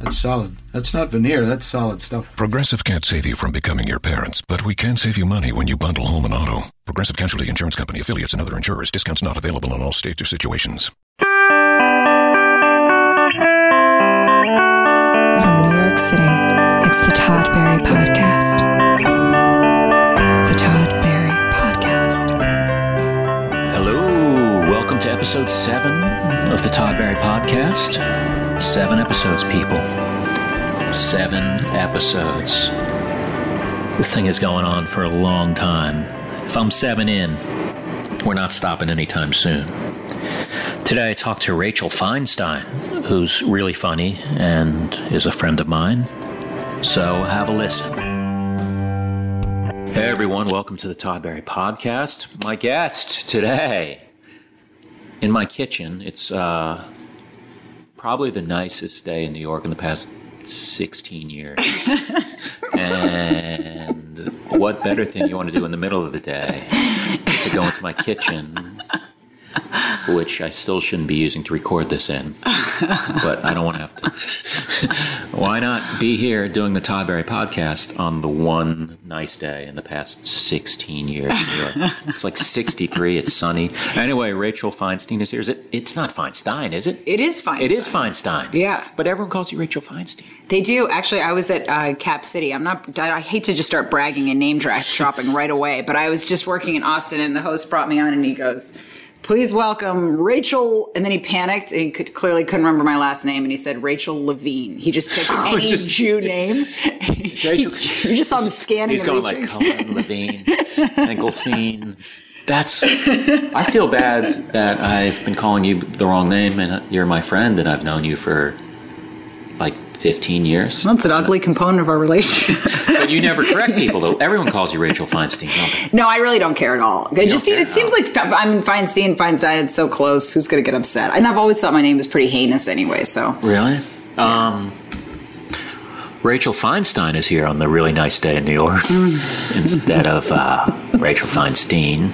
That's solid. That's not veneer. That's solid stuff. Progressive can't save you from becoming your parents, but we can save you money when you bundle home and auto. Progressive Casualty Insurance Company affiliates and other insurers. Discounts not available in all states or situations. From New York City, it's the Todd Barry Podcast. The Todd Barry Podcast. Hello, welcome to episode seven of the Todd Barry Podcast. Seven episodes, people. Seven episodes. This thing is going on for a long time. If I'm seven in, we're not stopping anytime soon. Today I talked to Rachel Feinstein, who's really funny and is a friend of mine. So have a listen. Hey everyone, welcome to the Todd Barry Podcast. My guest today in my kitchen. It's uh, probably the nicest day in New York in the past 16 years. and what better thing you want to do in the middle of the day to go into my kitchen, which I still shouldn't be using to record this in, but I don't want to have to. Why not be here doing the Todd Barry podcast on the one nice day in the past 16 years in New York? It's like 63, it's sunny. Anyway, Rachel Feinstein is here. Is it? It's not Feinstein, is it? It is Feinstein. It is Feinstein. Yeah. But everyone calls you Rachel Feinstein. They do. Actually, I was at uh, Cap City. I'm not, I hate to just start bragging and name dropping right away, but I was just working in Austin and the host brought me on and he goes, Please welcome Rachel. And then he panicked and he could, clearly couldn't remember my last name and he said Rachel Levine. He just picked any Just- Jew name. He- you just saw him scanning. He's going like. Cohen, Levine, Finkelstein. That's. I feel bad that I've been calling you the wrong name, and you're my friend, and I've known you for 15 years. That's an ugly component of our relationship. But you never correct people, though. Everyone calls you Rachel Feinstein. don't they? no, I really don't care at all. It just care it seems all. like I mean Feinstein, Feinstein. It's so close. Who's going to get upset? And I've always thought my name was pretty heinous anyway. So Really? Um, Rachel Feinstein is here on the really nice day in New York instead of uh, Rachel Feinstein.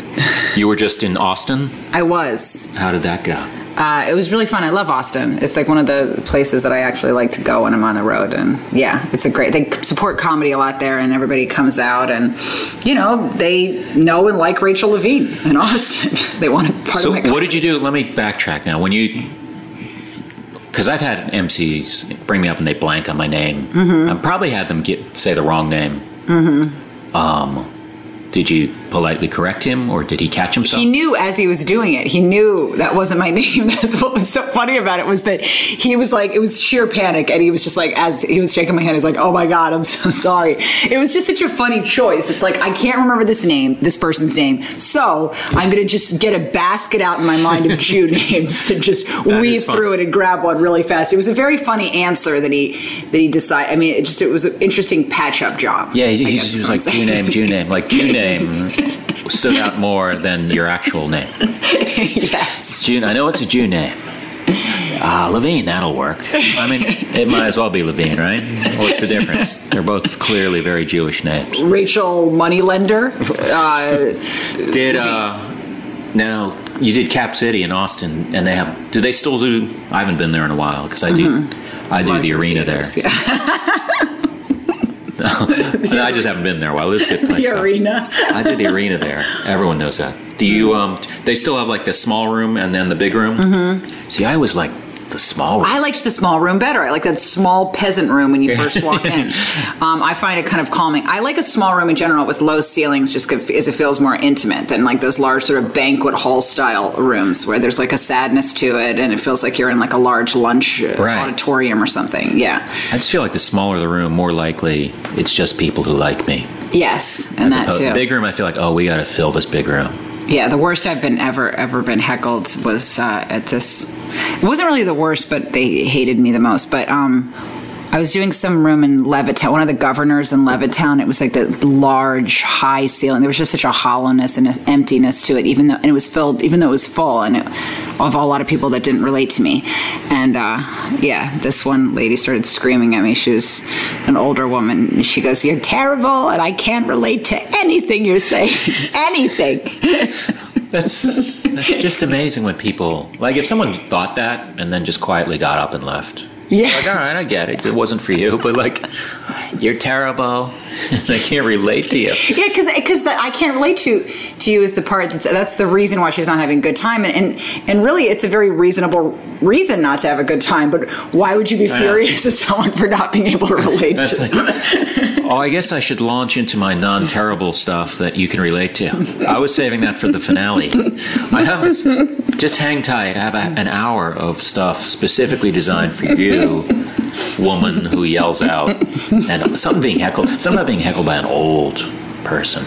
You were just in Austin. I was. How did that go? Uh, it was really fun. I love Austin. It's like one of the places that I actually like to go when I'm on the road. And yeah, it's a great. They support comedy a lot there, and everybody comes out, and you know they know and like Rachel Levine in Austin. they want to part So, of my. what did you do? Let me backtrack now. When you, because I've had MCs bring me up and they blank on my name. Mm-hmm. I've probably had them get say the wrong name. Mm-hmm. Um, did you politely correct him, or did he catch himself? He knew as he was doing it. He knew that wasn't my name. That's what was so funny about it was that he was like, it was sheer panic, and he was just like, as he was shaking my hand, he's like, "Oh my god, I'm so sorry." It was just such a funny choice. It's like I can't remember this name, this person's name, so I'm gonna just get a basket out in my mind of Jew names and just weave through it and grab one really fast. It was a very funny answer that he that he decided. I mean, it just it was an interesting patch up job. yeah, he, I he, guess he is was like Jew name, Jew name, like Jew name stood out more than your actual name. yes. June. I know it's a Jew name. Ah, Levine, that'll work. I mean, it might as well be Levine, right? What's the difference? They're both clearly very Jewish names. Rachel Moneylender. Uh, Did uh now you did Cap City in Austin, and they have. Do they still do? I haven't been there in a while because I do. I do the arena there. Yeah. I just haven't been there while. It's a good place. the arena. I did the arena there. Everyone knows that. Do you? Um, they still have like the small room and then the big room. Mm-hmm. See, I was like the small room. I liked the small room better. I like that small peasant room when you first walk in. Um, I find it kind of calming. I like a small room in general with low ceilings, just because it feels more intimate than like those large sort of banquet hall style rooms where there's like a sadness to it, and it feels like you're in like a large lunch Right. auditorium or something. Yeah. I just feel like the smaller the room, more likely it's just people who like me. Yes, and that Uh, too. big room, I feel like, oh, we got to fill this big room. Yeah, the worst I've been ever ever been heckled was uh, at this. It wasn't really the worst, but they hated me the most. But um, I was doing some room in Levittown, one of the Governor's in Levittown. It was like the large, high ceiling. There was just such a hollowness and an emptiness to it, even though and it was filled, even though it was full, and it, of a lot of people that didn't relate to me. And uh, yeah, this one lady started screaming at me. She was an older woman. And she goes, "You're terrible, and I can't relate to anything you're saying. anything." That's that's just amazing when people like if someone thought that and then just quietly got up and left. Yeah. Like, all right, I get it. It wasn't for you, but like, you're terrible. I can't relate to you. Yeah, because because I can't relate to to you is the part that's that's the reason why she's not having a good time, and and, and really it's a very reasonable reason not to have a good time. But why would you be know. furious at someone for not being able to relate? That's to like, oh, I guess I should launch into my non-terrible stuff that you can relate to. I was saving that for the finale. I have just hang tight. I have a, an hour of stuff specifically designed for you, woman who yells out, and something being heckled. Something about being heckled by an old person.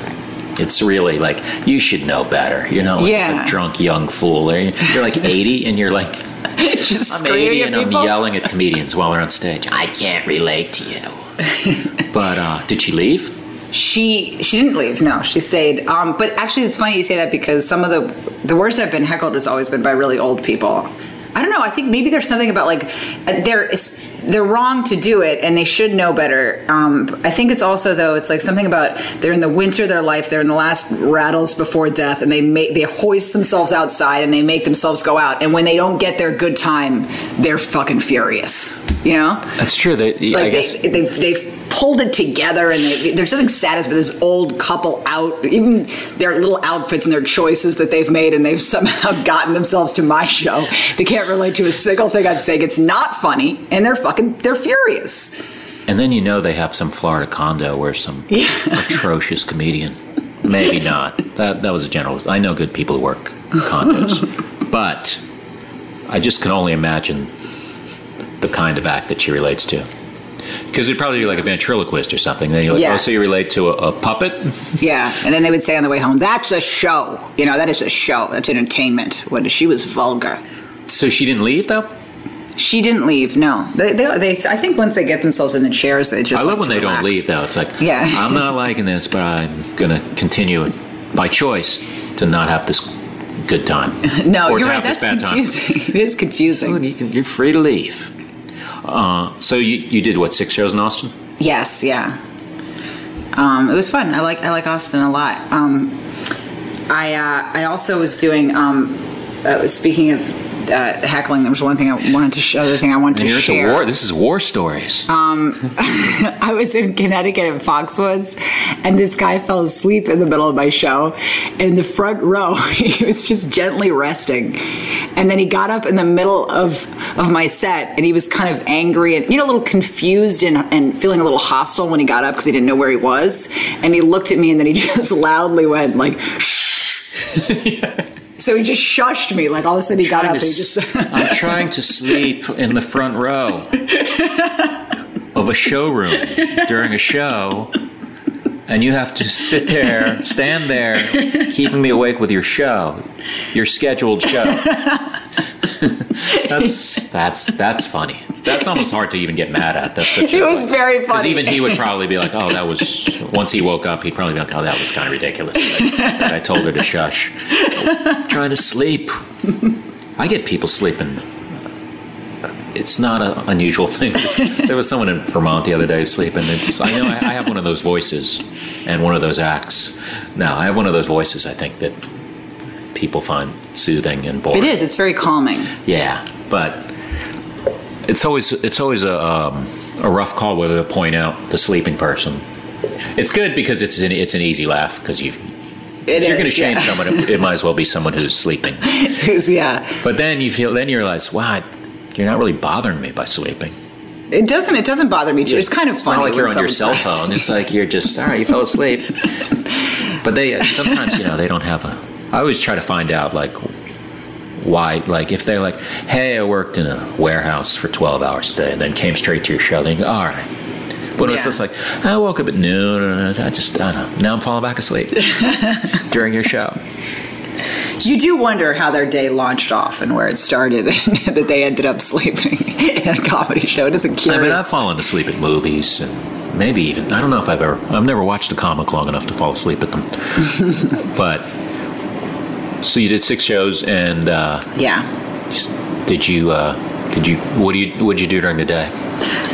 It's really like you should know better. You're not like Yeah. a drunk young fool. You're you're like 80 and you're like just I'm 80 at and I'm yelling at comedians while they're on stage. I can't relate to you. but uh, did she leave? She she didn't leave. No, she stayed. Um, but actually, it's funny you say that because some of the the worst I've been heckled has always been by really old people. I don't know. I think maybe there's something about like uh, they're they're wrong to do it and they should know better. Um, I think it's also though it's like something about they're in the winter of their life. They're in the last rattles before death, and they make they hoist themselves outside and they make themselves go out. And when they don't get their good time, they're fucking furious. You know That's true. They, I like guess they, they've, they've pulled it together and they, there's something saddest with this old couple out even their little outfits and their choices that they've made and they've somehow gotten themselves to my show they can't relate to a single thing i'm saying it's not funny and they're fucking they're furious And then you know they have some Florida condo where some atrocious comedian. Maybe not. That that was a general. I know good people who work condos, but I just can only imagine the kind of act that she relates to. Because it'd probably be like a ventriloquist or something. Then you're like, oh, so you relate to a, a puppet? yeah and then they would say on the way home that's a show you know that is a show that's entertainment when she was vulgar So she didn't leave though. she didn't leave no they, they, they i think once they get themselves in the chairs they just I love like when they don't leave though. It's like, Yeah. I'm not liking this, but I'm gonna continue by choice to not have this good time. no or you're right that's confusing it is confusing So you can, you're free to leave. Uh, so you you did what six shows in Austin? Yes, yeah. Um, it was fun. I like I like Austin a lot. Um, I uh, I also was doing. Um, uh, speaking of uh, heckling, there was one thing I wanted to show. Other thing I wanted to share. war. This is war stories. I was in Connecticut at Foxwoods, and this guy fell asleep in the middle of my show. In the front row, he was just gently resting, and then he got up in the middle of of my set, and he was kind of angry and you know a little confused and, and feeling a little hostile when he got up because he didn't know where he was, and he looked at me, and then he just loudly went like, "Shh." So he just shushed me, like all of a sudden he got up and he just. I'm trying to sleep in the front row of a showroom during a show, and you have to sit there, stand there, keeping me awake with your show, your scheduled show. that's that's that's funny. That's almost hard to even get mad at. That's such It a, was very Because funny. even he would probably be like, "Oh, that was." Once he woke up, he'd probably be like, "Oh, that was kind of ridiculous." Like, that I told her to shush. I'm trying to sleep. I get people sleeping. It's not an unusual thing. there was someone in Vermont the other day sleeping. Just, I know I, I have one of those voices and one of those acts. Now I have one of those voices. I think that people find soothing and boring. It is. It's very calming. Yeah, but it's always it's always a um, a rough call whether to point out the sleeping person. It's good because it's an it's an easy laugh because you It if you're going to shame yeah. someone, it, it might as well be someone who's sleeping. Who's- yeah. But then you feel then you realize, wow, you're not really bothering me by sleeping. It doesn't. It doesn't bother me too. It's kind of It's not funny. like you're on your cell phone. It's like you're just all right. You fell asleep. But they sometimes you know they don't have a. I always try to find out like why like if they're like, hey, I worked in a warehouse for 12 hours today, and then came straight to your show. Then you go, all right. But it's just like I woke up at noon, and I just I don't know. Now I'm falling back asleep during your show. You do wonder how their day launched off and where it started, and that they ended up sleeping in a comedy show. It isn't I mean, I've fallen asleep at movies and maybe even I don't know if I've ever I've never watched a comic long enough to fall asleep at them. but so you did six shows and uh, yeah. did you uh, did you what do you what did you do during the day?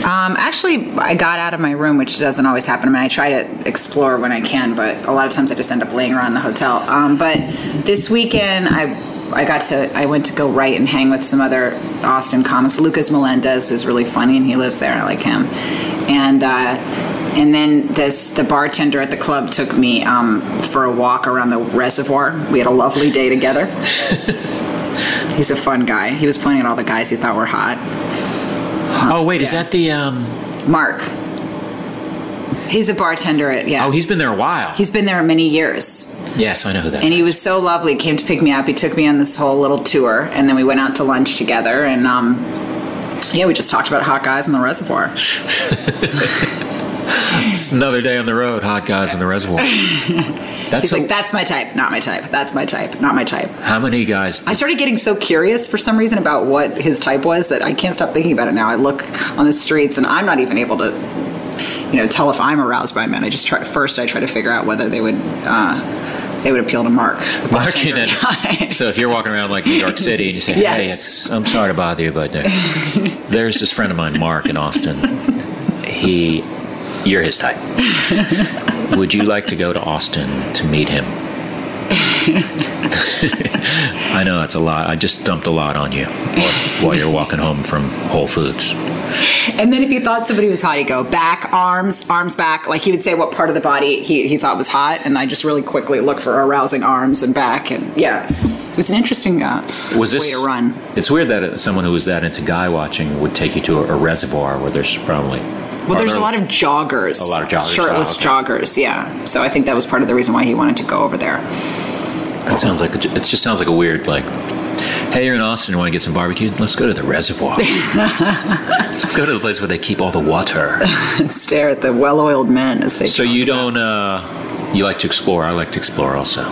Um, actually, I got out of my room, which doesn't always happen. I mean, I try to explore when I can, but a lot of times I just end up laying around the hotel. Um, but this weekend, I I got to I went to go write and hang with some other Austin comics. Lucas Molandes is really funny, and he lives there. I like him, and. Uh, and then this, the bartender at the club took me um, for a walk around the reservoir. We had a lovely day together. He's a fun guy. He was pointing at all the guys he thought were hot. Oh wait, is yeah. that the um Mark. He's the bartender at yeah. Oh, he's been there a while. He's been there many years. yes, I know who that. And he was so lovely. He Came to pick me up. He took me on this whole little tour, and then we went out to lunch together. And um, yeah, we just talked about hot guys in the reservoir. It's another day on the road, hot guys in the reservoir. That's He's a- like, "That's my type, not my type. That's my type, not my type." how many guys I started getting so curious for some reason about what his type was that I can't stop thinking about it now. I look on the streets, and I'm not even able to, you know, tell if I'm aroused by men. I just try first. I try to figure out whether they would. Uh, they would appeal to Mark. Mark and then, so if you're walking around like New York City and you say, "Hey, Yes. it's, I'm sorry to bother you, but uh, there's this friend of mine, Mark in Austin. He, you're his type. Would you like to go to Austin to meet him?" I know it's a lot. I just dumped a lot on you while, while you're walking home from Whole Foods. And then if he thought somebody was hot, he'd go back, arms, arms back. Like he would say what part of the body he, he thought was hot, and I just really quickly look for arousing arms and back. And yeah, it was an interesting uh, Was this way to run. It's weird that someone who was that into guy watching would take you to a, a reservoir where there's probably Well, there's a lot of joggers. A lot of joggers, Shirtless oh, okay. joggers, yeah. So I think that was part of the reason why he wanted to go over there. That sounds like a, it just sounds like a weird like. Hey, you're in Austin. Want to get some barbecue? Let's go to the reservoir. Let's go to the place where they keep all the water. and stare at the well-oiled men as they. So you don't. uh You like to explore. I like to explore also.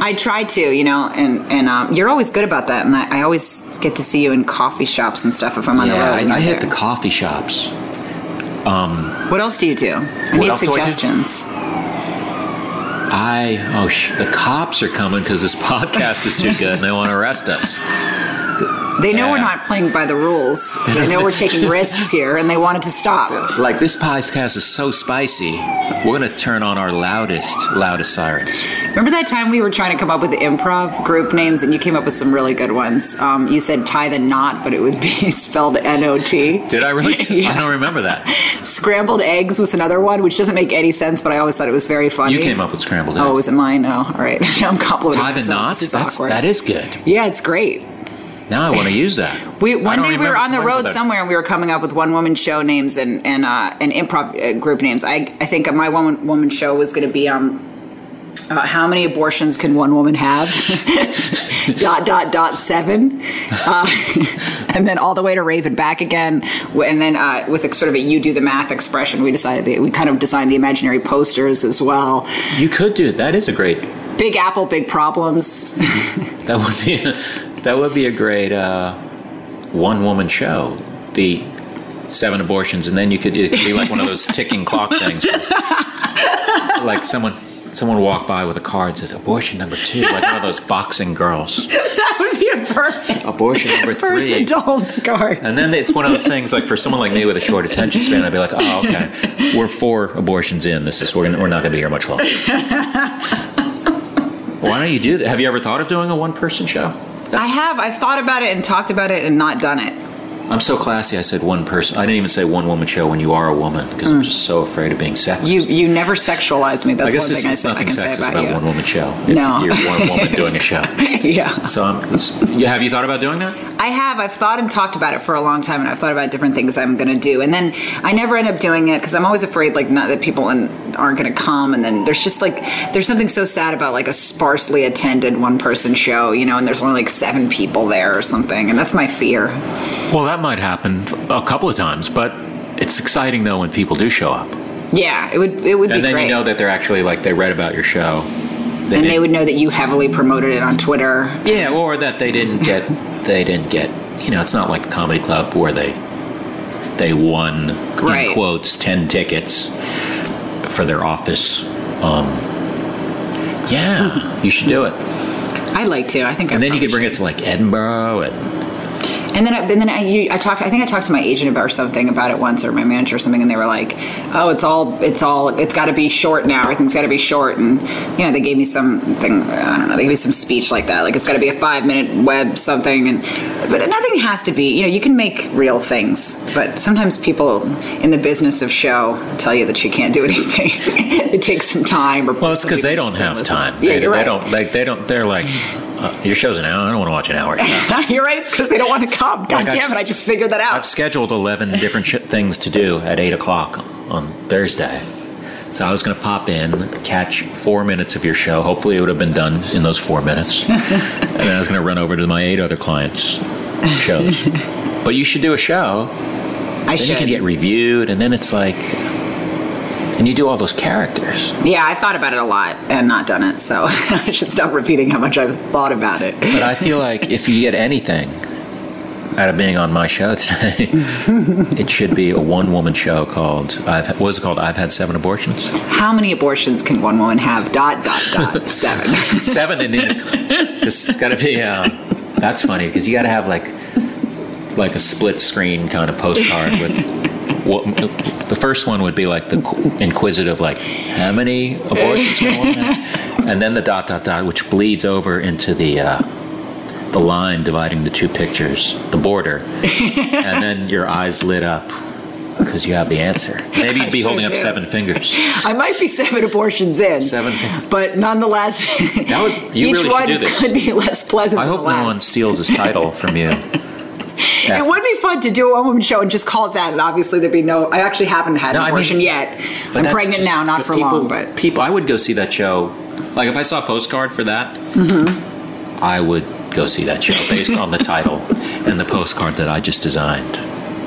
I try to, you know, and and um, you're always good about that, and I, I always get to see you in coffee shops and stuff if I'm on the road. I, I hit the coffee shops. Um, what else do you do? I need do I suggestions. I oh sh- the cops are coming because this podcast is too good and they want to arrest us. They know we're not playing by the rules. They know we're taking risks here, and they wanted to stop. Like this podcast is so spicy, we're gonna turn on our loudest, loudest sirens. Remember that time we were trying to come up with improv group names, and you came up with some really good ones. Um, you said tie the knot, but it would be spelled N O T. Did I really? Yeah. I don't remember that. Scrambled eggs was another one, which doesn't make any sense, but I always thought it was very funny. You came up with scrambled eggs. Oh, was it mine? Oh, all right. I'm complimenting Tie the myself. knots. This is That's, awkward. that is good. Yeah, it's great. Now I want to use that. We one day we were on the road somewhere and we were coming up with one woman show names and and uh, and improv uh, group names. I I think my one woman show was going to be um. Uh, how many abortions can one woman have? dot dot dot seven, uh, and then all the way to Raven back again, and then uh, with a sort of a you do the math expression, we decided that we kind of designed the imaginary posters as well. You could do it. That is a great. Big Apple, big problems. That would be. A, that would be a great uh, one woman show. The seven abortions, and then you could it could be like one of those ticking clock things. like someone. Someone walked by with a card that says abortion number two, like one of those boxing girls. that would be a perfect Abortion number first three. adult card. And then it's one of those things like for someone like me with a short attention span, I'd be like, oh, okay, we're four abortions in. This is we're, gonna, we're not going to be here much longer. Why don't you do that? Have you ever thought of doing a one person show? I have. I've thought about it and talked about it and not done it. I'm so classy. I said one person. I didn't even say one woman show when you are a woman because I'm hmm. just so afraid of being sexist. You you never sexualize me. I That's guess one this thing I, is say, I nothing can say sexist about, about you. one woman show. If No. you're one woman doing a show. yeah, So um, I'm. Yeah, have you thought about doing that? I have. I've thought and talked about it for a long time, and I've thought about different things I'm going to do, and then I never end up doing it because I'm always afraid like not that people in, aren't going to come, and then there's just like there's something so sad about like a sparsely attended one person show, you know, and there's only like seven people there or something, and that's my fear. Well, that might happen a couple of times, but it's exciting though when people do show up. Yeah, it would it would and be then great. you know that they're actually like they read about your show and they would know that you heavily promoted it on Twitter. Yeah, or that they didn't get they didn't get you know, it's not like a comedy club where they they won Right. in quotes ten tickets for their office. Um yeah, you should do it. I'd like to. I think. I And then you could bring it to like Edinburgh and And then, I, and then I, I talked. I think I talked to my agent about or something about it once, or my manager or something, and they were like, "Oh, it's all, it's all, it's got to be short now. Everything's got to be short." And you know, they gave me something. I don't know. They gave me some speech like that, like it's got to be a five minute web something. And but nothing has to be. You know, you can make real things, but sometimes people in the business of show tell you that you can't do anything. it takes some time. Or well, it's because they don't have time. Yeah, they, you're they don't like they don't. They're like, uh, your show's an hour. I don't want to watch an hour. you're right. It's because they don't want to come. God Like, I've- damn it! I just figured that out. I've scheduled 11 different sh- things to do at 8 o'clock on Thursday. So I was going to pop in, catch four minutes of your show. Hopefully, it would have been done in those four minutes. and then I was going to run over to my eight other clients' shows. but you should do a show. I Then should. you can get reviewed, and then it's like. And you do all those characters. Yeah, I thought about it a lot and not done it, so I should stop repeating how much I've thought about it. But I feel like if you get anything out of being on my show today, it should be a one woman show called, I've, what was it called? I've had seven abortions. How many abortions can one woman have? Dot dot dot seven. seven and it's, it's got to be uh, that's funny because you got to have like like a split screen kind of postcard with what the first one would be like the inquisitive like how many abortions can a woman have? and then the dot dot dot which bleeds over into the uh, the line dividing the two pictures the border and then your eyes lit up because you have the answer maybe you'd be sure holding up seven fingers I might be seven abortions in. Seven fingers. But nonetheless, That would- you each really one do this. could be less pleasant i hope no one steals this title from you It would be fun to do a one woman show and just call it that, and obviously there'd be no. I actually haven't had No, an I mean- abortion yet. I'm pregnant now, not for people, long, but people, I would go see that show. Like if I saw a postcard for that, Mm-hmm. I would go see that show based on the title and the postcard that I just designed.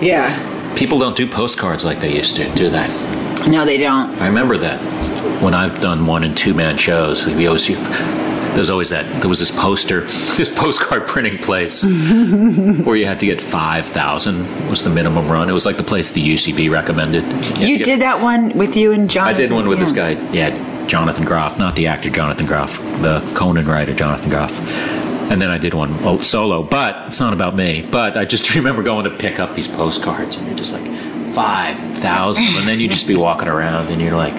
yeah, People don't do postcards like they used to, do they? no, they don't. I remember that when I've done one and two man shows. We always there's always that there was this poster, this postcard printing place where you had to get five thousand was the minimum run. It was like the place the UCB recommended. had You to get- did that one with you and John. I did one with this guy. Yeah, Jonathan Groff, not the actor Jonathan Groff, the Conan writer Jonathan Groff. And then I did one oh, solo, but it's not about me. But I just remember going to pick up these postcards, and you're just like five thousand, and then you just be walking around, and you're like,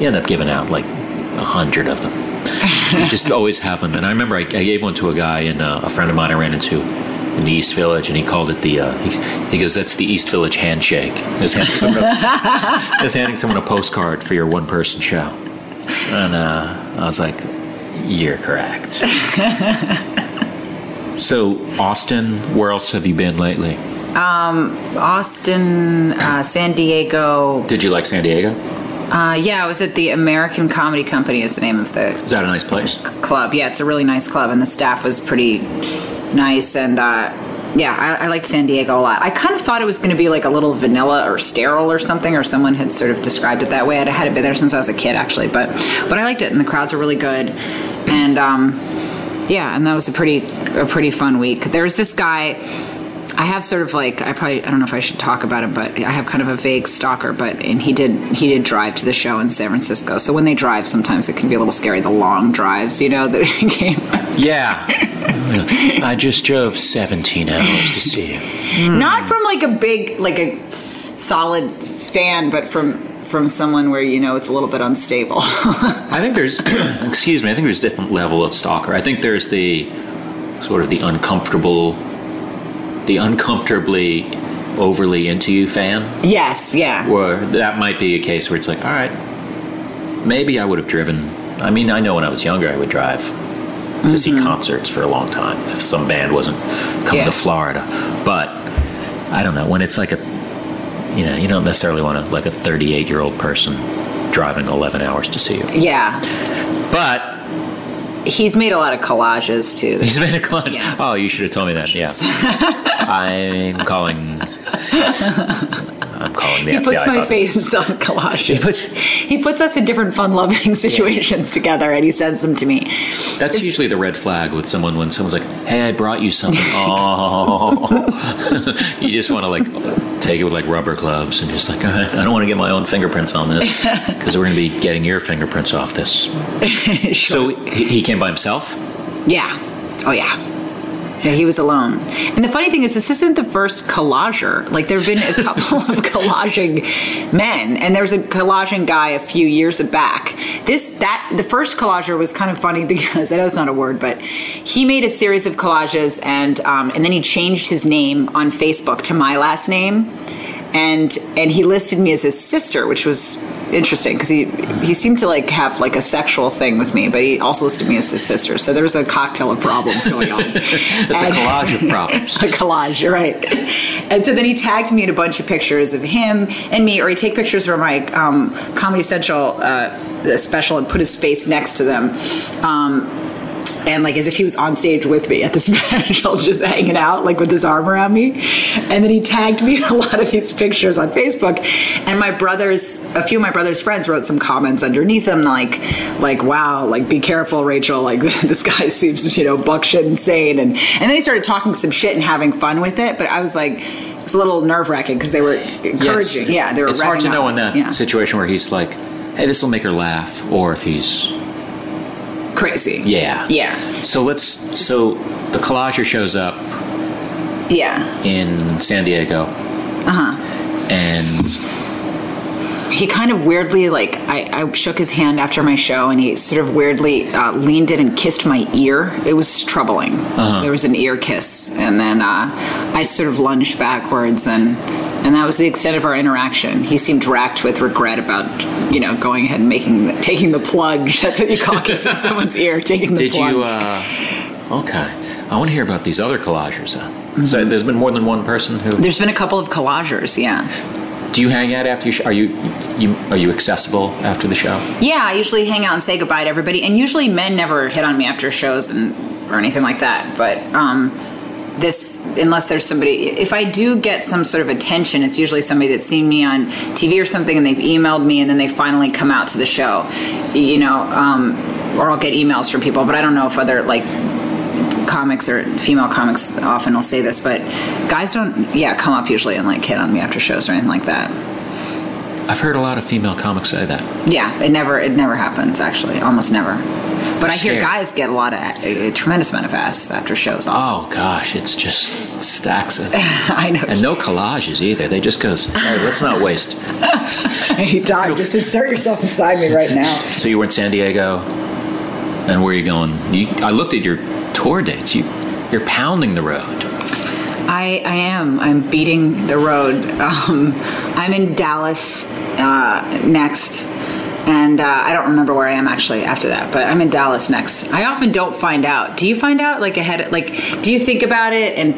you end up giving out like a hundred of them. You just always have them. And I remember I, I gave one to a guy, and uh, a friend of mine I ran into in the East Village, and he called it the. Uh, he, he goes, "That's the East Village handshake." Was handing someone a, handing someone a postcard for your one-person show, and uh, I was like, "You're correct." so, Austin, where else have you been lately? Austin, uh, San Diego. Did you like San Diego? Uh, yeah, I was at the American Comedy Company. Is the name of the Is that a nice place? club. Yeah, it's a really nice club, and the staff was pretty nice. And uh, yeah, I, I liked San Diego a lot. I kind of thought it was going to be like a little vanilla or sterile or something, or someone had sort of described it that way. I'd had it been there since I was a kid, actually, but but I liked it, and the crowds were really good. And um, yeah, and that was a pretty a pretty fun week. There's this guy. I have sort of like I probably I don't know if I should talk about him, but I have kind of a vague stalker. But and he did he did drive to the show in San Francisco. So when they drive, sometimes it can be a little scary. The long drives, you know, that came. Yeah. I just drove 17 hours to see you. Not from like a big like a solid fan, but from from someone where you know it's a little bit unstable. I think there's, excuse me, I think there's different level of stalker. I think there's the sort of the uncomfortable, the uncomfortably overly into you fan, yes, yeah. where that might be a case where it's like, all right, maybe I would have driven. I mean, I know when I was younger, I would drive to see mm-hmm. concerts for a long time if some band wasn't coming Yeah. to Florida. But I don't know when it's like a, you know, you don't necessarily want to like a 38 year old person driving 11 hours to see you. Yeah. But He's made a lot of collages too. He's made a collage. Oh, you should have told me that. Yeah. I'm calling I'm calling the He FBI. puts my office. face on collages. He puts- He puts us in different fun-loving situations together, and he sends them to me. That's It's- usually the red flag with someone when someone's like, "Hey, I brought you something." oh, you just want to like take it with like rubber gloves and just like, I don't want to get my own fingerprints on this because we're going to be getting your fingerprints off this. So he, he came by himself. Yeah. Oh yeah. Yeah, he was alone. And the funny thing is, this isn't the first collager. Like, there have been a couple of collaging men, and there was a collaging guy a few years back. This, that, the first collager was kind of funny because I know it's not a word, but he made a series of collages, and um, and then he changed his name on Facebook to my last name, and and he listed me as his sister, which was interesting because he he seemed to like have like a sexual thing with me, but he also listed me as his sister. So there was a cocktail of problems going on. It's a collage of problems. a collage, you're right. And so then he tagged me in a bunch of pictures of him and me, or he take pictures from my um, Comedy Central uh, special and put his face next to them. Um, and like as if he was on stage with me at this special, just hanging out, like with his arm around me. And then he tagged me in a lot of these pictures on Facebook. And my brothers, a few of my brother's friends wrote some comments underneath them, like, like, wow, like be careful, Rachel. Like this guy seems, you know, buckshit insane. And and then they started talking some shit and having fun with it. But I was like, it was a little nerve wracking because they were encouraging. Yeah, they were. It's hard to revving know in that Yeah. situation where he's like, "Hey, this will make her laugh," or if he's crazy. yeah, Yeah. So let's. So the collager shows up Yeah. in San Diego, Uh huh. and he kind of weirdly like I, I shook his hand after my show and he sort of weirdly uh, leaned in and kissed my ear it was troubling there was an ear kiss and then uh, i sort of lunged backwards and and that was the extent of our interaction he seemed racked with regret about you know going ahead and making taking the plunge that's what you call kissing someone's ear taking the did plunge you? uh Okay, I want to hear about these other collagers. Then. Mm-hmm. So there's been more than one person who. there's been a couple of collagers yeah Do you hang out after you? Sh- are you, you? Are you accessible after the show? Yeah, I usually hang out and say goodbye to everybody, and usually men never hit on me after shows and or anything like that. But um, this, unless there's somebody, if I do get some sort of attention, it's usually somebody that's seen me on TV or something, and they've emailed me, and then they finally come out to the show, you know, um, or I'll get emails from people. But I don't know if other like comics or female comics often will say this, but guys don't, yeah, come up usually and like hit on me after shows or anything like that. I've heard a lot of female comics say that. Yeah, it never it never happens actually, almost never. But I hear Scared. guys get a lot of a, a tremendous amount of ass after shows. Off. Oh gosh, it's just stacks of. I know. And no collages either. They just goes, hey, let's not waste. Hey, Doc, just insert yourself inside me right now. So you were in San Diego, and where are you going? You, I looked at your tour dates. You, you're pounding the road. I, I am. I'm beating the road. Um, I'm in Dallas uh, next, and uh, I don't remember where I am actually after that. But I'm in Dallas next. I often don't find out. Do you find out like ahead? Like, do you think about it? And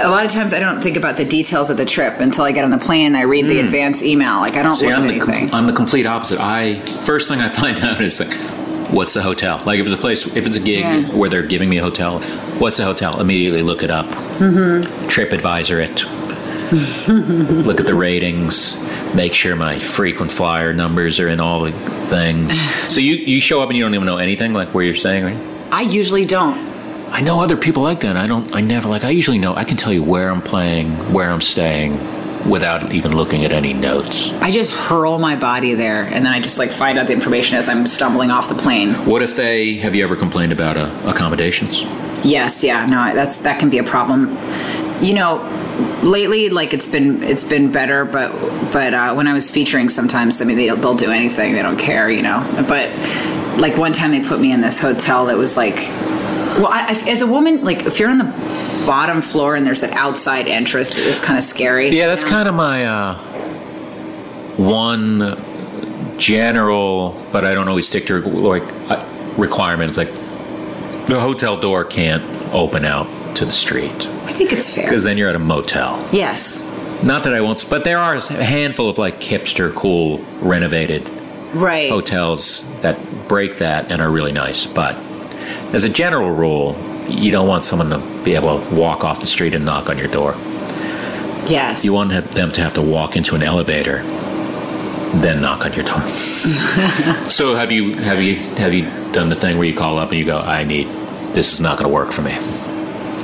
a lot of times I don't think about the details of the trip until I get on the plane. and I read the advance email. Like I don't Hmm. See, look I'm at anything. com- I'm the complete opposite. I first thing I find out is like, what's the hotel? Like if it's a place, if it's a gig Yeah. where they're giving me a hotel, what's the hotel? Immediately look it up. Mm-hmm. TripAdvisor it. look at the ratings. Make sure my frequent flyer numbers are in all the things. So you you show up and you don't even know anything like where you're staying. Right? I usually don't. I know other people like that. I don't. I never like. I usually know. I can tell you where I'm playing, where I'm staying, without even looking at any notes. I just hurl my body there, and then I just like find out the information as I'm stumbling off the plane. What if they have you ever complained about uh, accommodations? Yes, yeah, no, that's that can be a problem. You know, lately, like it's been it's been better, but but uh, when I was featuring, sometimes I mean they, they'll do anything, they don't care, you know. But like one time they put me in this hotel that was like, well, I, as a woman, like if you're on the bottom floor and there's that outside entrance, it's kind of scary. Yeah, that's kind of my uh, one general, but I don't always stick to like uh, requirements. Like the hotel door can't open out to the street I think it's fair. because then you're at a motel. Yes, Not that I won't, but there are a handful of like hipster, cool, renovated right. hotels that break that and are really nice. But as a general rule, you don't want someone to be able to walk off the street and knock on your door. Yes. You want them to have to walk into an elevator, then knock on your door. so have you have you have you done the thing where you call up and you go, I need this is not going to work for me.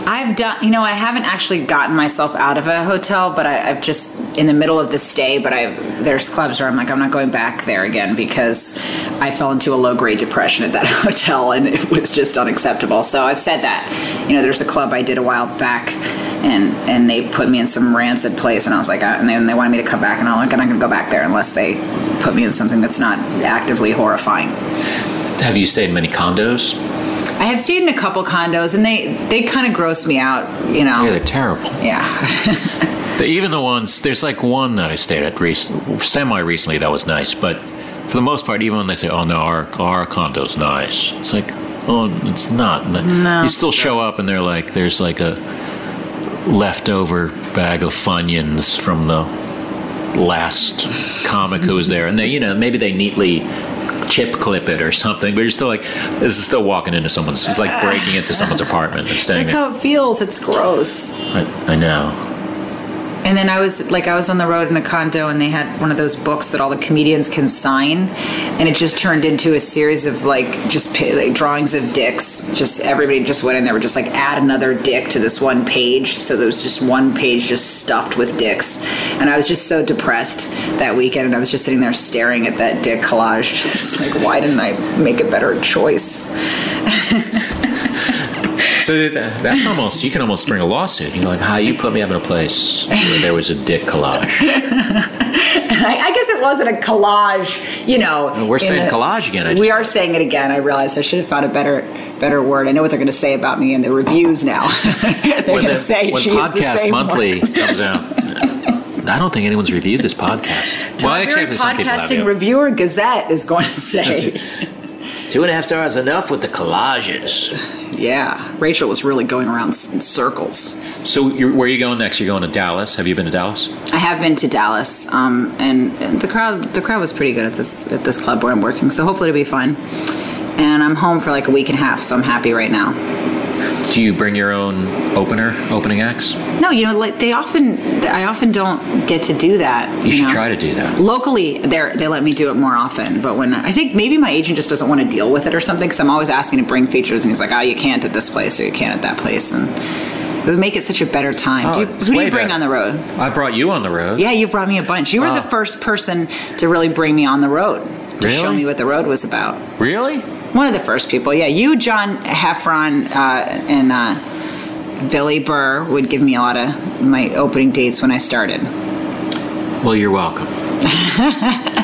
I've done, you know, I haven't actually gotten myself out of a hotel, but I, I've just in the middle of the stay. But I there's clubs where I'm like, I'm not going back there again because I fell into a low grade depression at that hotel, and it was just unacceptable. So I've said that. You know, there's a club I did a while back, and and they put me in some rancid place, and I was like, uh, and, they, they wanted me to come back, and I'm like, I'm not going to go back there unless they put me in something that's not actively horrifying. Have you stayed in many condos? I have stayed in a couple condos, and they they kind of gross me out. You know. Yeah, they're terrible. Yeah. Even the ones, there's like one that I stayed at rec- semi recently that was nice, but for the most part, even when they say, "Oh no, our our condo's nice," it's like, oh, it's not. No, you still it's show gross. up and they're like, there's like a leftover bag of Funyuns from the last comic who was there, and they, you know, maybe they neatly chip clip it or something, but you're still like, this is still walking into someone's. It's like breaking into someone's apartment and staying That's there. how it feels. It's gross. I, I know. And then I was like, I was on the road in a condo, and they had one of those books that all the comedians can sign, and it just turned into a series of like just like drawings of dicks. Just everybody just went in there, were just like add another dick to this one page, so there was just one page just stuffed with dicks, and I was just so depressed that weekend, and I was just sitting there staring at that dick collage, just like, why didn't I make a better choice? So that- that's almost you can almost bring a lawsuit. You're like, "How you put me up in a place where there was a dick collage?" I, I guess it wasn't a collage, you know. We're saying a- collage again. I we are saying it again. I realized I should have found a better better word. I know what they're going to say about me in the reviews now. they're when going to the- say when she is the podcast same monthly word. comes out. I don't think anyone's reviewed this podcast. well, actually, Every some have. podcasting reviewer Gazette is going to say, Two and a half stars enough with the collages. Yeah, Rachel was really going around in circles. So, you're, where are you going next? You're going to Dallas. Have you been to Dallas? I have been to Dallas, um, and, and the crowd the crowd was pretty good at this at this club where I'm working. So hopefully it'll be fun. And I'm home for like a week and a half, so I'm happy right now. Do you bring your own opener, opening acts? No, you know, like they often, I often don't get to do that. You, should know? try to do that. Locally, they they let me do it more often, but when I think maybe my agent just doesn't want to deal with it or something, because I'm always asking to bring features, and he's like, "Oh, you can't at this place, or you can't at that place," and it would make it such a better time. do you, Oh, who do you bring better. on the road? I brought you on the road. Yeah, you brought me a bunch. You were the Oh. first person to really bring me on the road to show me what the road was about. Really? One of the first people, yeah. You, John Heffron, uh, and uh, Billy Burr would give me a lot of my opening dates when I started. Well, you're welcome.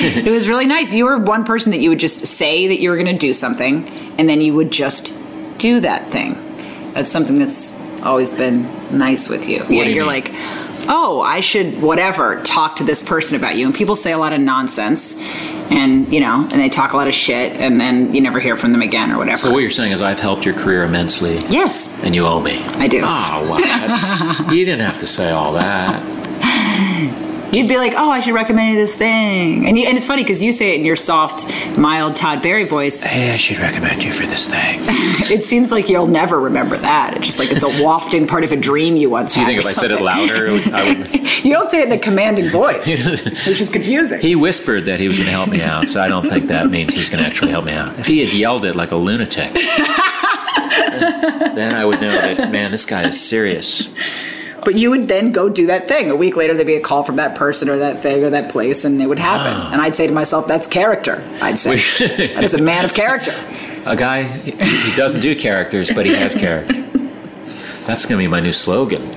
It was really nice. You were one person that you would just say that you were going to do something, and then you would just do that thing. That's something that's always been nice with you. yeah, you you're mean? like, oh, I should whatever talk to this person about you, and people say a lot of nonsense, and you know, and they talk a lot of shit, and then you never hear from them again or whatever. So what you're saying is I've helped your career immensely, yes, and you owe me. I do. Oh, wow. You didn't have to say all that. You'd be like, "Oh, I should recommend you this thing," and you, and it's funny because you say it in your soft, mild Todd Barry voice. Hey, I should recommend you for this thing. It seems like you'll never remember that. It's just like it's a wafting part of a dream you once Do you had. think if or I said it louder, it would- I would? You don't say it in a commanding voice, which is confusing. He whispered that he was going to help me out, so I don't think that means he's going to actually help me out. If he had yelled it like a lunatic, then I would know that man, this guy is serious. But you would then go do that thing. A week later, there'd be a call from that person or that thing or that place, and it would happen. Ah. And I'd say to myself, "That's character." I'd say, "That is a man of character." A guy he doesn't do characters, but he has character. That's going to be my new slogan.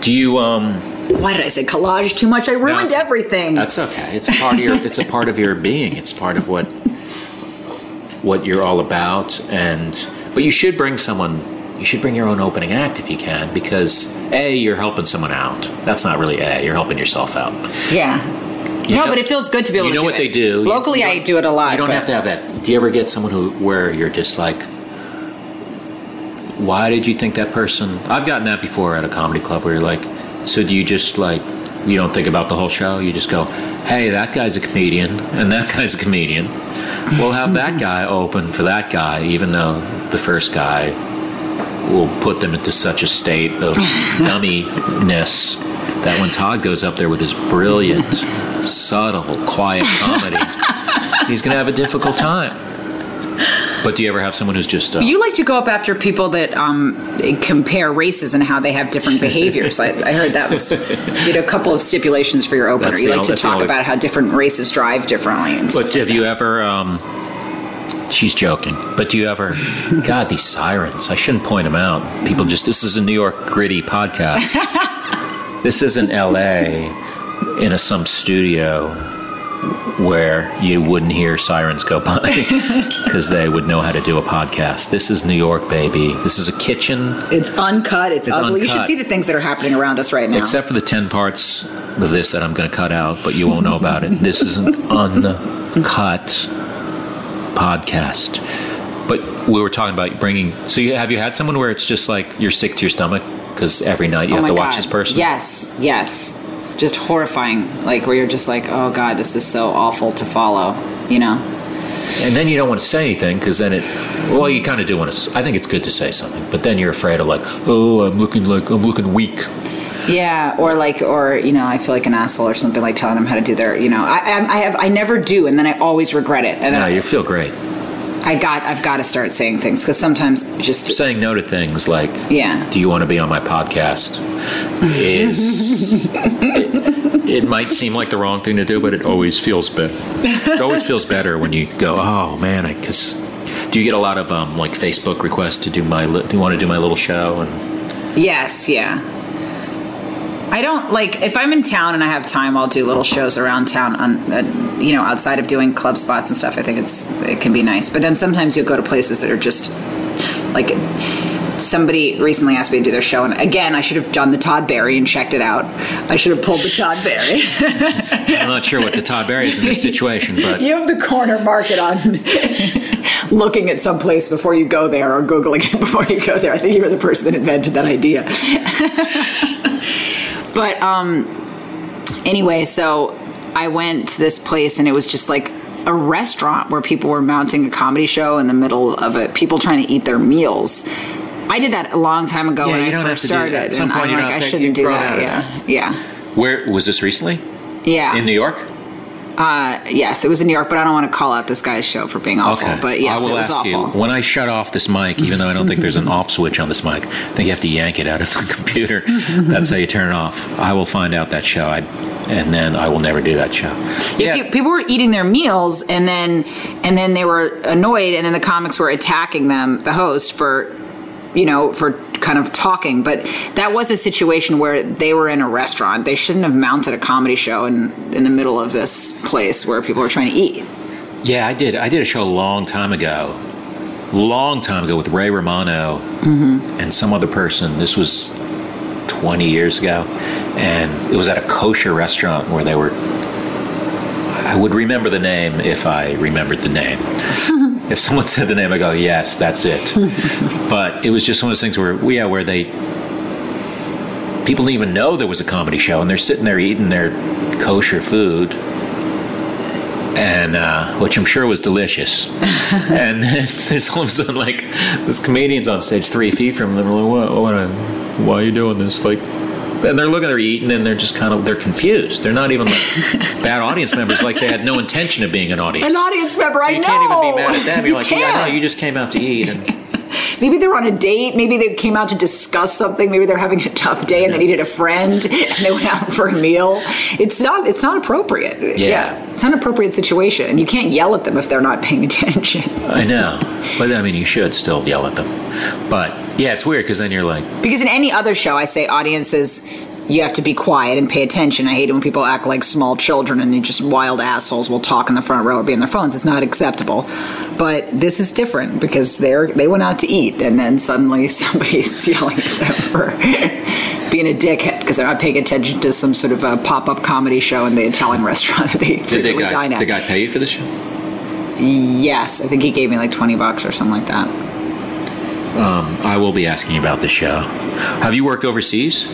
Do you um? Why did I say collage too much? I ruined it's- everything. That's okay. It's a part of your. It's a part of your being. It's part of what what you're all about. And but you should bring someone. You should bring your own opening act if you can, because a you're helping someone out. That's not really a. You're helping yourself out. yeah. You no, know- but it feels good to be able you to know do what it. they do. Locally, you I do it a lot. You don't but- have to have that. Do you ever get someone who where you're just like, why did you think that person? I've gotten that before at a comedy club where you're like, so do you just like, you don't think about the whole show? You just go, hey, that guy's a comedian and that guy's a comedian. We'll have that guy open for that guy, even though the first guy will put them into such a state of dumminess that when Todd goes up there with his brilliant, subtle, quiet comedy, he's going to have a difficult time. But do you ever have someone who's just uh, You like to go up after people that um, compare races and how they have different behaviors. I, I heard that was you had a couple of stipulations for your opener. That's You like only- to talk only- about how different races drive differently. And But have you ever? Um, she's joking. But do you ever? God, these sirens! I shouldn't point them out. People just. This is a New York gritty podcast. this isn't L.A. in a some studio where you wouldn't hear sirens go by because they would know how to do a podcast. This is New York, baby. This is a kitchen. it's uncut. It's, It's ugly. You should see the things that are happening around us right now. Except for the 10 parts of this that I'm going to cut out, but you won't know about it. This is an uncut podcast. But we were talking about bringing. So, you, have you had someone where it's just like you're sick to your stomach because every night you oh have to watch God. this person? Yes, yes. Just horrifying. Like where you're just like, oh god, this is so awful to follow. You know. And then you don't want to say anything because then it. Well, you kind of do want to. I think it's good to say something, but then you're afraid of like, oh, I'm looking like I'm looking weak. Yeah, or like, or you know, I feel like an asshole or something like telling them how to do their, you know, I, I, I have, I never do, and then I always regret it, and No, then you feel great. I got, I've got to start saying things because sometimes just, saying no to things like Yeah. do you want to be on my podcast is it, it might seem like the wrong thing to do but it always feels better it always feels better when you go oh man because do you get a lot of um, like facebook requests to do my li- do you want to do my little show and yes, yeah. I don't like if I'm in town and I have time, I'll do little shows around town on, uh, you know, outside of doing club spots and stuff. I think it's it can be nice, but then sometimes you'll go to places that are just like. Somebody recently asked me to do their show, and again, I should have done the Todd Barry and checked it out. I should have pulled the Todd Barry. i'm not sure what the todd barry is in this situation but You have the corner market on looking at some place before you go there or Googling it before you go there. I think you were the person that invented that idea. but um, anyway, so I went to this place and it was just like a restaurant where people were mounting a comedy show in the middle of it, people trying to eat their meals. I did that a long time ago Yeah, when you I don't first have to started. At some and point I'm you like, don't I shouldn't do that. out of Yeah. Yeah. where was this recently Yeah. in new york Uh, yes, it was in New York, but I don't want to call out this guy's show for being awful. Okay. But yes, I will it was ask awful. you when I shut off this mic, even though I don't think there's an off switch on this mic. I think you have to yank it out of the computer. That's how you turn it off. I will find out that show, I, and then I will never do that show. Yeah, pe- people were eating their meals, and then and then they were annoyed, and then the comics were attacking them, the host, for you know for kind of talking. But that was a situation where they were in a restaurant. They shouldn't have mounted a comedy show in in the middle of this place where people are trying to eat. Yeah, I did. I did a show a long time ago, long time ago with Ray Romano mm-hmm. and some other person. This was 20 years ago, and it was at a kosher restaurant where they were. I would remember the name if I remembered the name. If someone said the name, I go, "Yes, that's it." but it was just one of those things where, yeah, where they people didn't even know there was a comedy show, and they're sitting there eating their kosher food and uh, which I'm sure was delicious. and then there's all of a sudden like this comedian's on stage three feet from them. Like, what, what, why are you doing this? Like, and they're looking, they're eating, and they're just kind of they're confused. They're not even like bad audience members. Like they had no intention of being an audience. An audience member, so I you know. can't even be mad at them. You're You like, yeah, no, you just came out to eat, and Maybe they're on a date. Maybe they came out to discuss something. Maybe they're having a tough day and they needed a friend and they went out for a meal. It's not. It's not appropriate. Yeah. it's not an appropriate situation, and you can't yell at them if they're not paying attention. I know, but I mean, you should still yell at them. But yeah, it's weird because then you're like, Because in any other show, I say audiences, you have to be quiet and pay attention. I hate it when people act like small children and just wild assholes will talk in the front row or be on their phones. It's not acceptable. But this is different because they're they went out to eat and then suddenly somebody's yelling at them for being a dickhead because they're not paying attention to some sort of a pop up comedy show in the Italian restaurant that they did the frequently guy, dine at. the guy pay you for the show? Yes, I think he gave me like twenty bucks or something like that. I will be asking about the show. Have you worked overseas?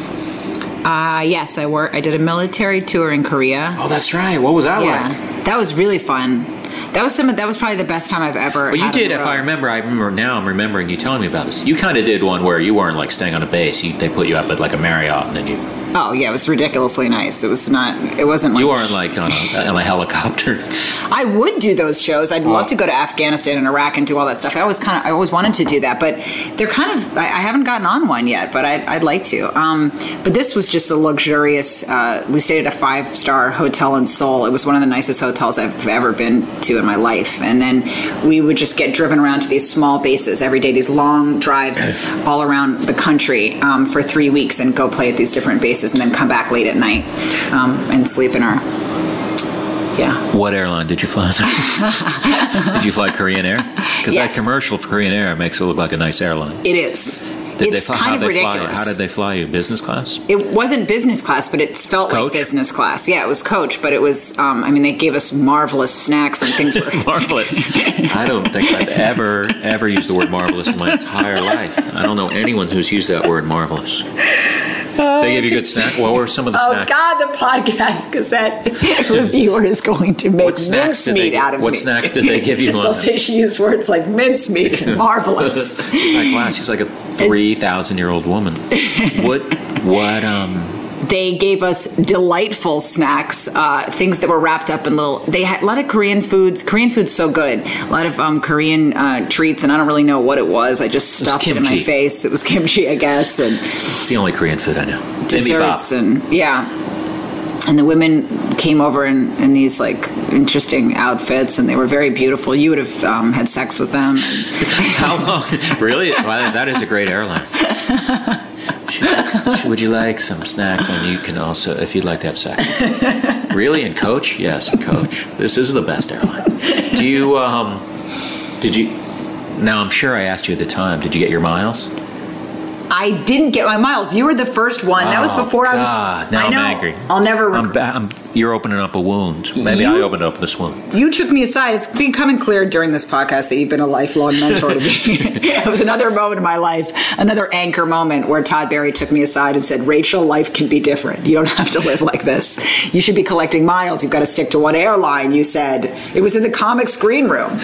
Uh, yes, I work. I did a military tour in Korea. Oh, that's right. What was that yeah, like? that was really fun. That was some. That was probably the best time I've ever. Well, you did, if I remember. I remember now. I'm remembering you telling me about this. You kind of did one where you weren't like staying on a base. You, they put you up at like a Marriott, and then you Oh yeah, it was ridiculously nice. It was not. It wasn't. Like, You aren't like on a, on a helicopter. I would do those shows. I'd love to go to Afghanistan and Iraq and do all that stuff. I always kind of, I always wanted to do that, but they're kind of. I, I haven't gotten on one yet, but I'd, I'd like to. Um, but this was just a luxurious. Uh, we stayed at a five star hotel in Seoul. It was one of the nicest hotels I've ever been to in my life. And then we would just get driven around to these small bases every day. These long drives all around the country um, for three weeks and go play at these different bases, and then come back late at night um, and sleep in our. Yeah. What airline did you fly? did you fly Korean Air? Because Yes. that commercial for Korean Air makes it look like a nice airline. It is. Did it's fly, kind of they fly ridiculous. How did they fly you? Business class? It wasn't business class, but it felt like business class. Yeah, it was coach, but it was. Um, I mean, they gave us marvelous snacks and things. Were, marvelous. I don't think I've ever ever used the word marvelous in my entire life. I don't know anyone who's used that word marvelous. They gave you good snack. What were some of the oh snacks? God, the podcast cassette reviewer is going to make What mincemeat out of what me. snacks did they give you They'll say she used words like mincemeat and marvelous. She's like, wow, she's like a three thousand year old woman. What? What? Um. They gave us delightful snacks, uh, things that were wrapped up in little. They had a lot of Korean foods. Korean food's so good. A lot of um, Korean uh, treats, and I don't really know what it was. I just stuffed it, in my face. It was kimchi, I guess, and It's the only Korean food I know. desserts, and yeah. And the women came over in, in these like interesting outfits, and they were very beautiful. You would have um, had sex with them. How long? Really? Well, that is a great airline. Should- Would you like some snacks? And you can also, if you'd like to have sex. Really? And coach? Yes, coach. This is the best airline. Do you, um, did you, now I'm sure I asked you at the time, did you get your miles? I didn't get my miles. You were the first one. that was Oh, before I was. God, now I I'm know. angry. I'll never. I'm, ba- I'm, you're opening up a wound. Maybe I opened up this wound. You took me aside. It's becoming clear during this podcast that you've been a lifelong mentor to me. it was another moment in my life, another anchor moment where Todd Barry took me aside and said, Rachel, life can be different. You don't have to live like this. You should be collecting miles. You've got to stick to one airline, you said. It was in the comics green room.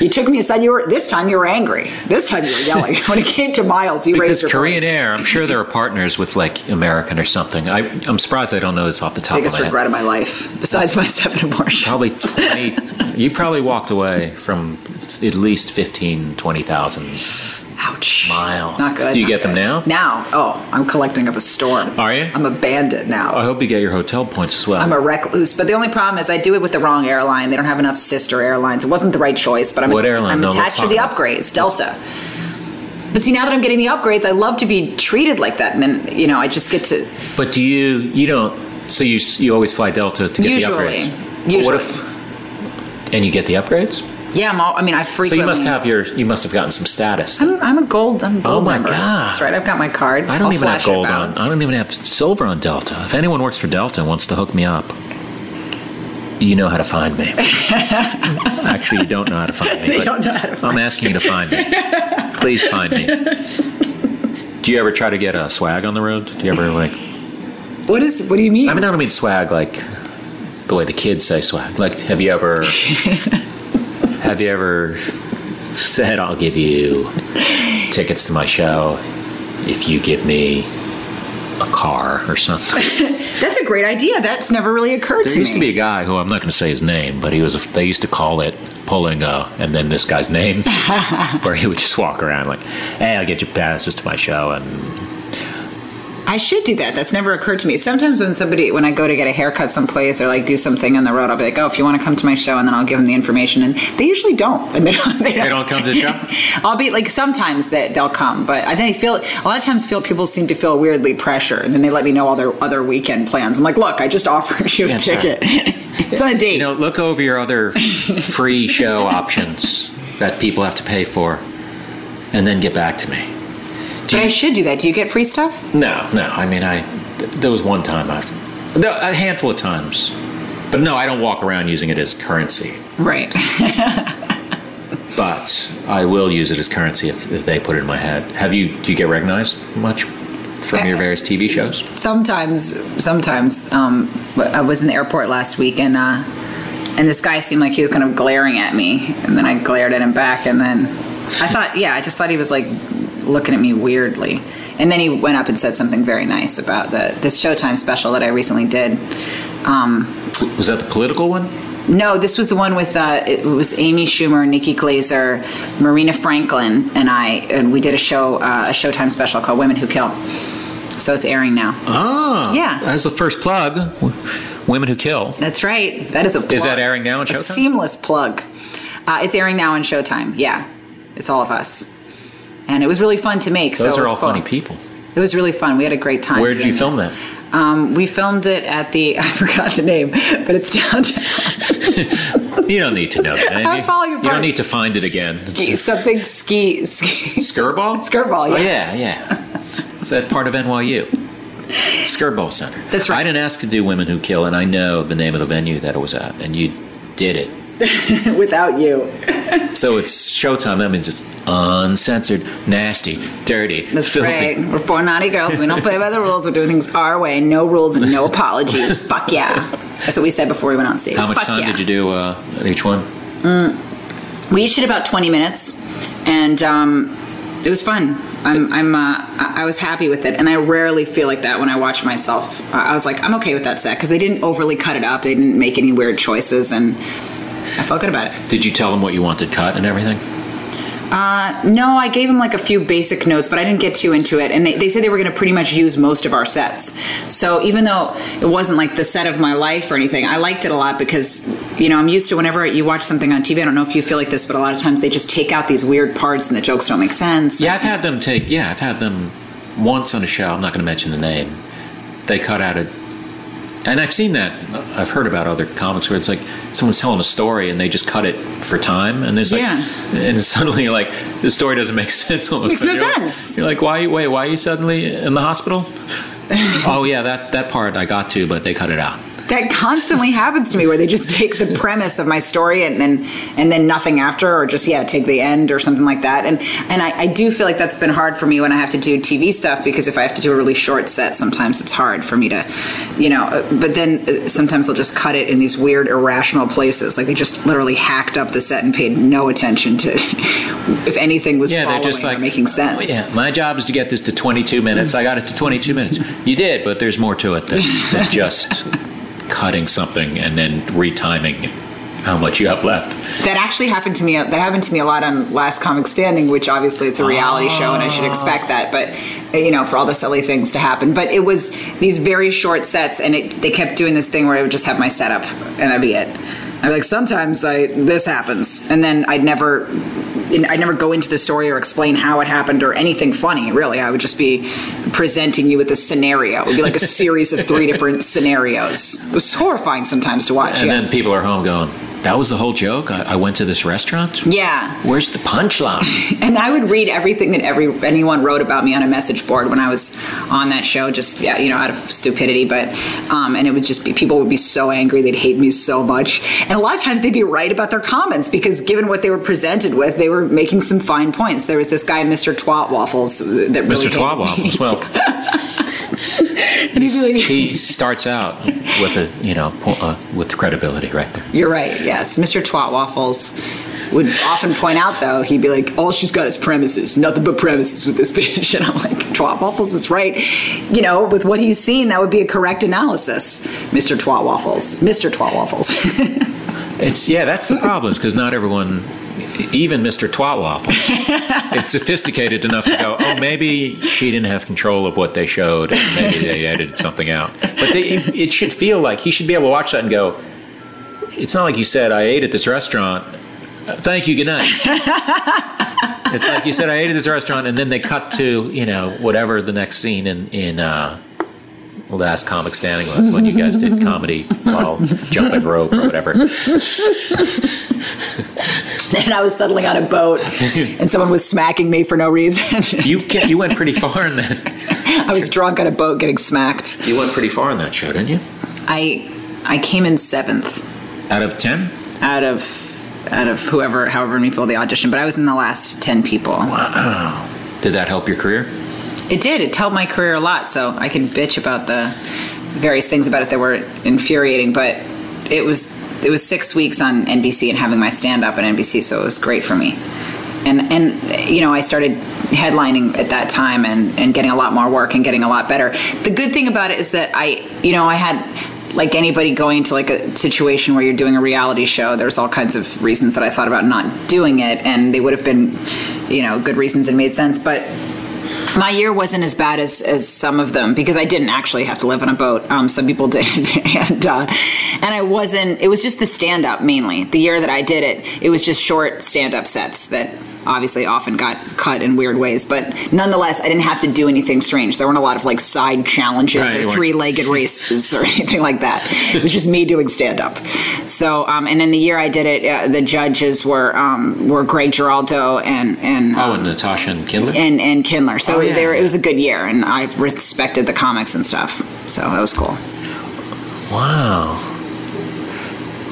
You took me aside. You were this time you were angry. This time you were yelling. when it came to miles, you raised Because your Korean voice. Air, I'm sure there are partners with like American or something. I, I'm surprised I don't know this off the top Biggest of my regret head. of my life, besides my seven abortions. Probably 20, you probably walked away from at least 15, 20,000 Ouch. miles. Not good. Do you get them now? Now, oh, I'm collecting up a storm. Are you? I'm a bandit now. I hope you get your hotel points as well. I'm a recluse, but the only problem is I do it with the wrong airline. They don't have enough sister airlines. It wasn't the right choice, but I'm, What airline? I'm No, attached to the about- upgrades, Delta. But see, now that I'm getting the upgrades, I love to be treated like that, and then you know I just get to. but do you, you don't, so you you always fly Delta to get Usually. the upgrades? But Usually. What if, and you get the upgrades? Yeah, I'm all, I mean, I So you must have your, you must have gotten some status. I'm, I'm a gold. I'm a oh gold Oh my member. God. That's right. I've got my card. I don't I'll even have gold on. I don't even have silver on Delta. If anyone works for Delta and wants to hook me up, you know how to find me. Actually, you don't know how to find me. They don't know how to find I'm asking you to find me. Please find me. Do you ever try to get a swag on the road? Do you ever like? What is? What do you mean? I mean, I don't mean swag like the way the kids say swag. Like, have you ever? Have you ever said, "I'll give you tickets to my show if you give me a car or something"? That's a great idea. That's never really occurred There to me. There used to be a guy who I'm not going to say his name, but he was. A, they used to call it pulling a, and then this guy's name, where he would just walk around like, "Hey, I'll get you passes to my show," and I should do that. That's never occurred to me. Sometimes when somebody, when I go to get a haircut someplace or like do something on the road, I'll be like, "Oh, if you want to come to my show," and then I'll give them the information, and they usually don't. And they don't. They don't, don't come to the show? I'll be like, sometimes that they'll come, but I think I feel a lot of times feel people seem to feel weirdly pressure, and then they let me know all their other weekend plans. I'm like, "Look, I just offered you a Yeah, ticket. it's on a date." you know, look over your other free show options that people have to pay for, and then get back to me. Do I should do that. Do you get free stuff? no, no. I mean, I th- there was one time I've there, a handful of times, but no, I don't walk around using it as currency. Right. But I will use it as currency if, if they put it in my head. Have you do you get recognized much from your various TV shows? sometimes sometimes um i was in the airport last week and uh and this guy seemed like he was kind of glaring at me and then i glared at him back and then i thought yeah i just thought he was like looking at me weirdly and then he went up and said something very nice about the this Showtime special that I recently did. Um, Was that the political one? no, this was the one with uh, it was Amy Schumer, Nikki Glazer, Marina Franklin, and I, and we did a show, uh, a Showtime special called "Women Who Kill." So it's airing now. Oh, Yeah. That's the first plug. Women Who Kill. That's right. That is a. Plug. Is that airing now on A seamless plug. Uh, it's airing now on Showtime. Yeah, it's all of us, and it was really fun to make. so Those it are all cool. funny people. It was really fun. We had a great time. Where did you film it. that? Um, we filmed it at the I forgot the name, but it's downtown. You don't need to know that. I'm You- falling You don't need to find it again. Ski, something ski ski. Skirball? Skirball, Oh, yeah, yeah. It's that part of NYU. Skirball Center. That's right. I didn't ask to do Women Who Kill, and I know the name of the venue that it was at, and you did it. Without you, So it's Showtime. That means it's uncensored, nasty, dirty, that's filthy. right. We're four naughty girls. We don't play by the rules. We're doing things our way. No rules and no apologies. Fuck yeah. That's what we said before we went on stage. How much Fuck time yeah. did you do uh, at each one? We each did about 20 minutes, and um, it was fun. I'm, I'm, uh, I was happy with it, and I rarely feel like that when I watch myself. I I was like, I'm okay with that set because they didn't overly cut it up. They didn't make any weird choices, and I felt good about it. Did you tell them what you wanted cut and everything? Uh, no, I gave them like a few basic notes, but I didn't get too into it. And they, they said they were going to pretty much use most of our sets. So even though it wasn't like the set of my life or anything, I liked it a lot because, you know, I'm used to whenever you watch something on TV, I don't know if you feel like this, but a lot of times they just take out these weird parts and the jokes don't make sense. Yeah, I've had them take. Yeah, I've had them once on a show. I'm not going to mention the name. They cut out a, and I've seen that. I've heard about other comics where it's like someone's telling a story and they just cut it for time, and there's like, Yeah. and suddenly you're like the story doesn't make sense. Almost Makes no You're like- sense. You're like, why? Wait, why are you suddenly in the hospital? oh yeah, that that part I got to, but they cut it out. That constantly happens to me where they just take the premise of my story and then and then nothing after or just yeah take the end or something like that and and I, I do feel like that's been hard for me when I have to do TV stuff because if I have to do a really short set sometimes it's hard for me to you know but then uh, sometimes they'll just cut it in these weird irrational places like they just literally hacked up the set and paid no attention to if anything was Yeah, they're just like making sense Yeah, my job is to get this to 22 minutes. I got it to 22 minutes. You did, but there's more to it than, than just cutting something and then retiming how much you have left. That actually happened to me. That happened to me a lot on Last Comic Standing, which obviously it's a reality show, and I should expect that. But you know, for all the silly things to happen. But it was these very short sets, and it, they kept doing this thing where I would just have my setup, and that'd be it. I'd be like, sometimes I this happens, and then I'd never, I'd never go into the story or explain how it happened or anything funny. Really, I would just be presenting you with a scenario. It would be like a series of three different scenarios. It was horrifying sometimes to watch. And yeah. then people are home going, that was the whole joke? I, I went to this restaurant? yeah. Where's the punchline? And I would read everything that every anyone wrote about me on a message board when I was on that show, just yeah, you know, out of stupidity. But um, and it would just be people would be so angry, they'd hate me so much, and a lot of times they'd be right about their comments because given what they were presented with, they were making some fine points. There was this guy, Mr. Twat Waffles, that really Mr. Twat. Waffles. Well, and he'd be like, he starts out with a, you know, po- uh, with credibility right there. You're right. Yes, Mr. Twat Waffles would often point out, though, he'd be like, "All she's got is premises, nothing but premises with this bitch." And I'm like, "Twat Waffles is right." You know, with what he's seen, that would be a correct analysis, Mr. Twat Waffles, Mr. Twat Waffles. It's yeah, that's the problem because not everyone, even Mr. Twat Waffles, is sophisticated enough to go. Oh, maybe she didn't have control of what they showed, and maybe they edited something out. But they, it should feel like he should be able to watch that and go. It's not like you said I ate at this restaurant. Thank you. Good night. it's like you said I ate at this restaurant, and then they cut to you know whatever the next scene in in. Uh, Last comic standing was when you guys did comedy while jumping rope or whatever. And I was suddenly on a boat, and someone was smacking me for no reason. You you went pretty far in that. I was drunk on a boat getting smacked. You went pretty far in that show, didn't you? I I came in seventh. Out of ten. out of out of whoever however many people they auditioned but i was in the last 10 people Did that help your career? it did it helped my career a lot so i can bitch about the various things about it that were infuriating but it was it was six weeks on nbc and having my stand up at nbc so it was great for me and and you know I started headlining at that time and and getting a lot more work and getting a lot better. The good thing about it is that I you know I had like anybody going to like a situation where you're doing a reality show there's all kinds of reasons that i thought about not doing it and they would have been you know good reasons and made sense but my year wasn't as bad as, as some of them because I didn't actually have to live on a boat. Um, some people did, and uh, and I wasn't. It was just the stand up mainly. The year that I did it, it was just short stand up sets that obviously often got cut in weird ways. But nonetheless, I didn't have to do anything strange. There weren't a lot of like side challenges Right, or three legged races or anything like that. It was just me doing stand up. So um, and then the year I did it, uh, the judges were um, were Greg Giraldo and and Oh, um, and Natasha and Kindler? and and Kindler. So Oh, yeah, they were, it was a good year, and I respected the comics and stuff. So that was cool. Wow.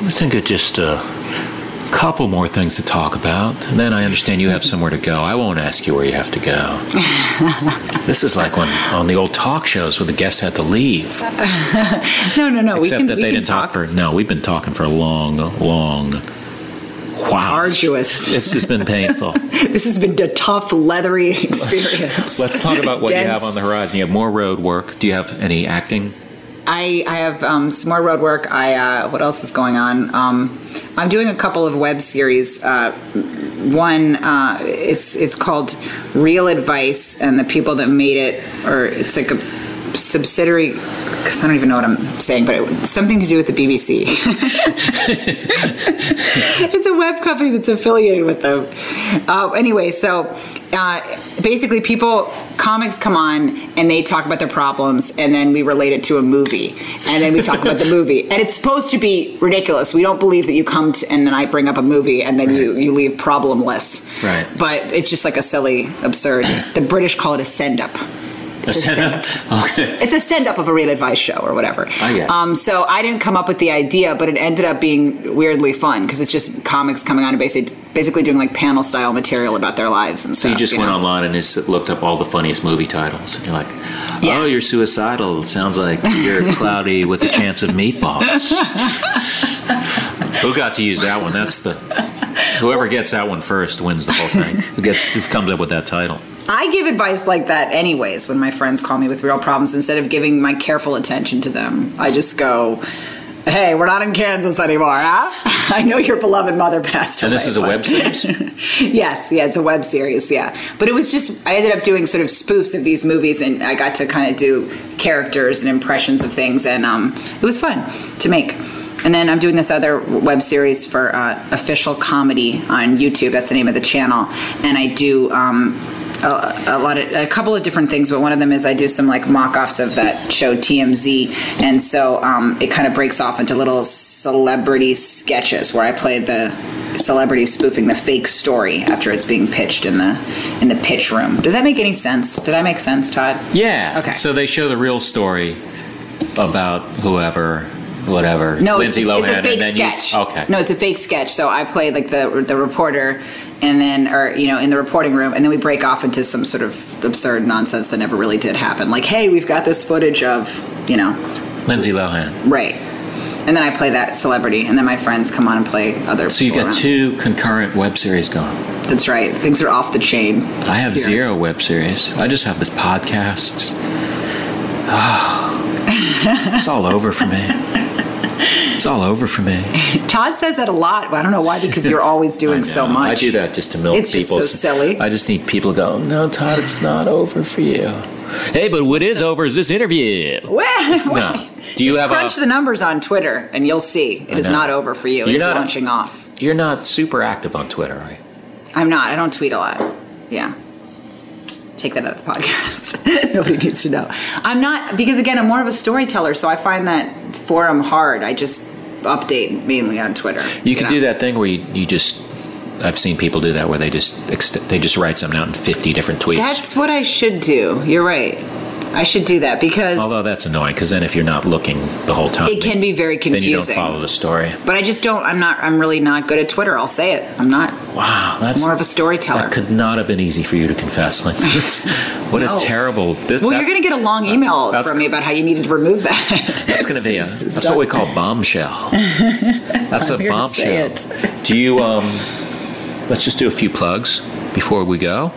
I think of just a couple more things to talk about. And then I understand you have somewhere to go. I won't ask you where you have to go. this is like when on the old talk shows where the guests had to leave. No, no, no. we Except can, that we they didn't talk. for no, we've been talking for a long, long wow. arduous. It's just been painful. this has been a tough, leathery experience. Let's talk about what you have on the horizon. You have more road work. Do you have any acting? I, I have um, some more road work. I uh, what else is going on? Um, I'm doing a couple of web series. Uh, one uh, it's it's called Real Advice, and the people that made it, or it's like a subsidiary. Because I don't even know what I'm saying, but it, something to do with the BBC. it's a web company that's affiliated with them. Uh, anyway, so uh, basically, people comics come on and they talk about their problems, and then we relate it to a movie, and then we talk about the movie, and it's supposed to be ridiculous. We don't believe that you come to, and then I bring up a movie, and then you you leave problemless. Right. But it's just like a silly, absurd. The British call it a send up. A stand-up? Okay. It's a send up of a real advice show or whatever. Get it. Um, so I didn't come up with the idea, but it ended up being weirdly fun because it's just comics coming on and basically basically doing like panel style material about their lives and So stuff. you just went know? online and just looked up all the funniest movie titles, and you're like, Yeah. "Oh, you're suicidal. It sounds like you're cloudy with a chance of meatballs." Who got to use that one? That's the whoever gets that one first wins the whole thing. Who gets who comes up with that title? I give advice like that anyways when my friends call me with real problems. Instead of giving my careful attention to them, I just go, "Hey, we're not in Kansas anymore, huh? I know your beloved mother passed away." And this is a web series. yes, yeah, it's a web series, yeah. But it was just I ended up doing sort of spoofs of these movies, and I got to kind of do characters and impressions of things, and um, it was fun to make. And then I'm doing this other web series for uh, official comedy on YouTube. That's the name of the channel, and I do. Um, a, a lot of a couple of different things, but one of them is I do some like mock-offs of that show TMZ, and so um, it kind of breaks off into little celebrity sketches where I play the celebrity spoofing the fake story after it's being pitched in the in the pitch room. Does that make any sense? Did I make sense, Todd? Yeah. Okay. So they show the real story about whoever, whatever. No, Lindsay it's, Lohan, it's a fake then you- sketch. okay. No, it's a fake sketch. So I play like the the reporter, and then or you know in the reporting room, and then we break off into some sort of absurd nonsense that never really did happen. Like, hey, we've got this footage of you know Lindsay Lohan. right, and then I play that celebrity, and then my friends come on and play other. So you've got around. two concurrent web series going. That's right. Things are off the chain. I have Here. zero web series. I just have this podcast. Ah. it's all over for me. It's all over for me. Todd says that a lot. I don't know why because you're always doing so much. I do that just to milk people. It's just so silly. I just need people to go, oh, no, Todd, it's not over for you. Hey, but what is over is this interview. Well, No. Do you just have crunch a- the numbers on Twitter, and you'll see it is not over for you. You're It's not- launching off. You're not super active on Twitter, right? I'm not. I don't tweet a lot. Yeah. Take that out of the podcast. Nobody needs to know. I'm not because again, I'm more of a storyteller, so I find that forum hard. I just update mainly on Twitter. You can know? do that thing where you, you just. I've seen people do that where they just ext- they just write something out in 50 different tweets. That's what I should do. You're right. I should do that because Although that's annoying because then if you're not looking the whole time, It can be very confusing. Then you don't follow the story. but I just don't I'm not I'm really not good at Twitter. I'll say it. I'm not Wow, that's more of a storyteller. That could not have been easy for you to confess like this. What No. a terrible. This, well, you're going to get a long email that's- from me about how you needed to remove that. That's going to be a. That's what we call bombshell. That's a I'm here to say bombshell. Do you um? Let's just do a few plugs. before we go.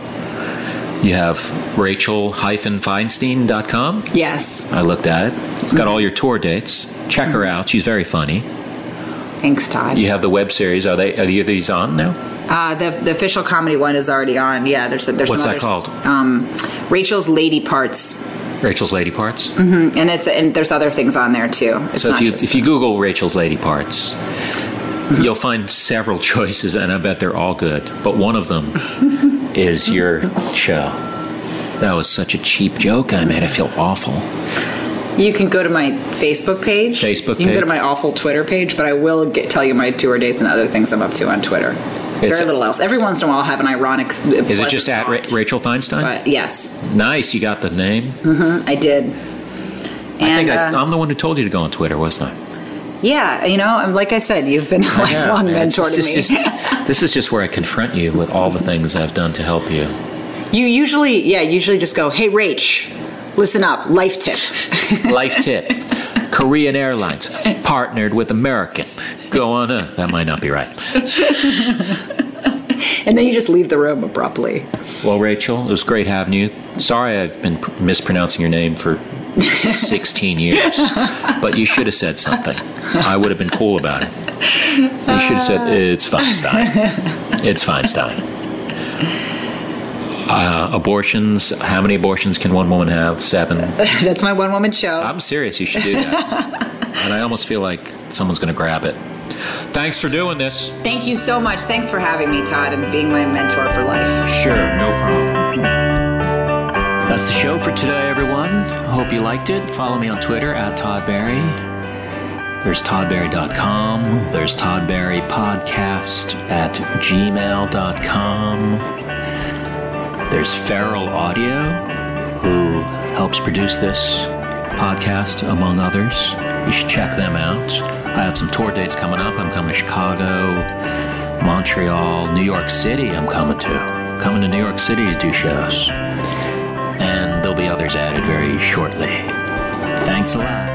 You have rachel-feinstein.com. Yes. I looked at it. It's got all your tour dates. Check her out. She's very funny. Thanks, Todd. You have the web series. Are they are these on now? Uh, the the official comedy one is already on. Yeah, there's there's What's that called? Um, Rachel's Lady Parts, Rachel's Lady Parts. Mm-hmm. and it's and there's other things on there too. It's So if you if you Google Rachel's Lady Parts, you'll find several choices, and I bet they're all good. But one of them is your show. That was such a cheap joke. I made I feel awful. You can go to my Facebook page. Facebook You can go to my awful Twitter page, but I will get, tell you my tour dates and other things I'm up to on Twitter. It's- Very little else. Every once in a while, I'll have an ironic. Is it just at Ra- Rachel Feinstein? But yes, Nice, you got the name. Mm-hmm, I did. I And think I, uh, I'm the one who told you to go on Twitter, wasn't I? Yeah, you know, like I said, you've been a lifelong mentor to me. just- this is just where I confront you with all the things I've done to help you. you usually, yeah, usually just go, "Hey, Rach, listen up, life tip." Life tip: Korean Airlines partnered with American. Go on. Uh, that might not be right. and then you just leave the room abruptly. Well, Rachel, it was great having you. Sorry, I've been mispronouncing your name for 16 years, but you should have said something. I would have been cool about it. You should have said it's Feinstein. It's Feinstein. Uh, abortions. How many abortions can one woman have? Seven. That's my one woman show. I'm serious. You should do that. and I almost feel like someone's going to grab it. Thanks for doing this. Thank you so much. Thanks for having me, Todd, and being my mentor for life. Sure, no problem. That's the show for today, everyone. Hope you liked it. Follow me on Twitter at Todd Barry. There's toddbarry.com. There's Todd Barry Podcast at gmail.com. There's Feral Audio, who helps produce this podcast, among others. You should check them out. I have some tour dates coming up. I'm coming to Chicago, Montreal, New York City, I'm coming to. Coming to New York City to do shows. There'll be others added very shortly. Thanks a lot.